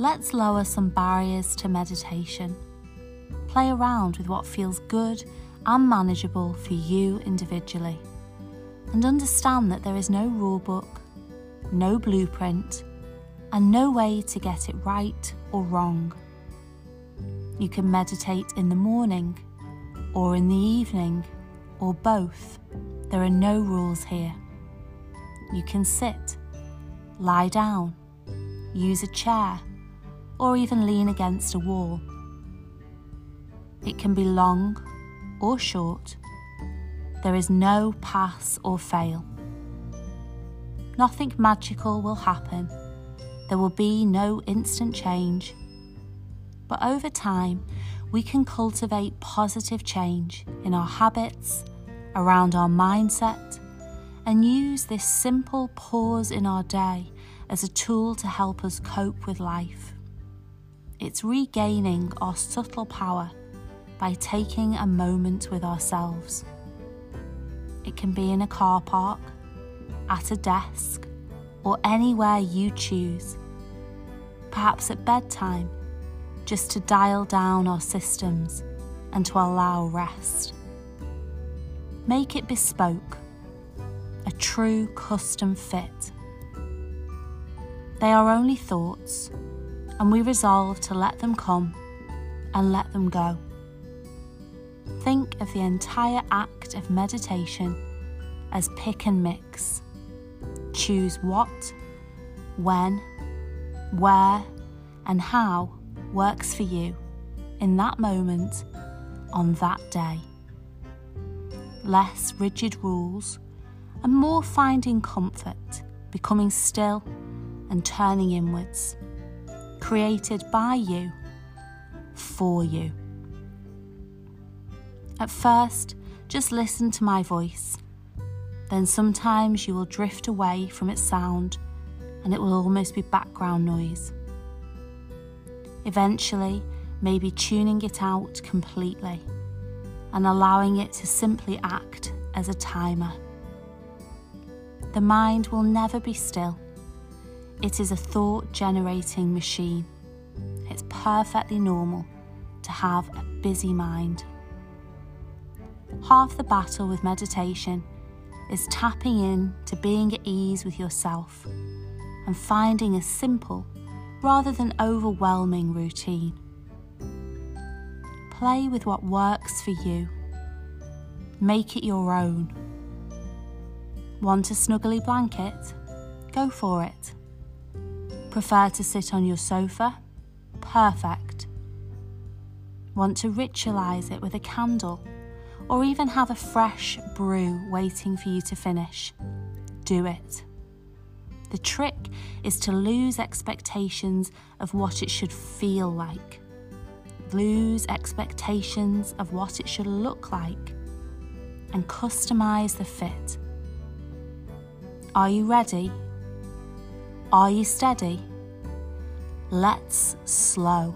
Let's lower some barriers to meditation. Play around with what feels good and manageable for you individually. And understand that there is no rule book, no blueprint, and no way to get it right or wrong. You can meditate in the morning, or in the evening, or both. There are no rules here. You can sit, lie down, use a chair, or even lean against a wall. It can be long or short. There is no pass or fail. Nothing magical will happen. There will be no instant change. But over time, we can cultivate positive change in our habits, around our mindset, and use this simple pause in our day as a tool to help us cope with life. It's regaining our subtle power by taking a moment with ourselves. It can be in a car park, at a desk, or anywhere you choose. Perhaps at bedtime, just to dial down our systems and to allow rest. Make it bespoke, a true custom fit. They are only thoughts and we resolve to let them come and let them go. Think of the entire act of meditation as pick and mix. Choose what, when, where, and how works for you in that moment on that day. Less rigid rules and more finding comfort, becoming still and turning inwards created by you, for you. At first, just listen to my voice. Then sometimes you will drift away from its sound and it will almost be background noise. Eventually, maybe tuning it out completely and allowing it to simply act as a timer. The mind will never be still it is a thought generating machine. It's perfectly normal to have a busy mind. Half the battle with meditation is tapping in to being at ease with yourself and finding a simple rather than overwhelming routine. Play with what works for you. Make it your own. Want a snuggly blanket? Go for it. Prefer to sit on your sofa? Perfect. Want to ritualize it with a candle or even have a fresh brew waiting for you to finish? Do it. The trick is to lose expectations of what it should feel like. Lose expectations of what it should look like and customize the fit. Are you ready? Are you steady? Let's slow.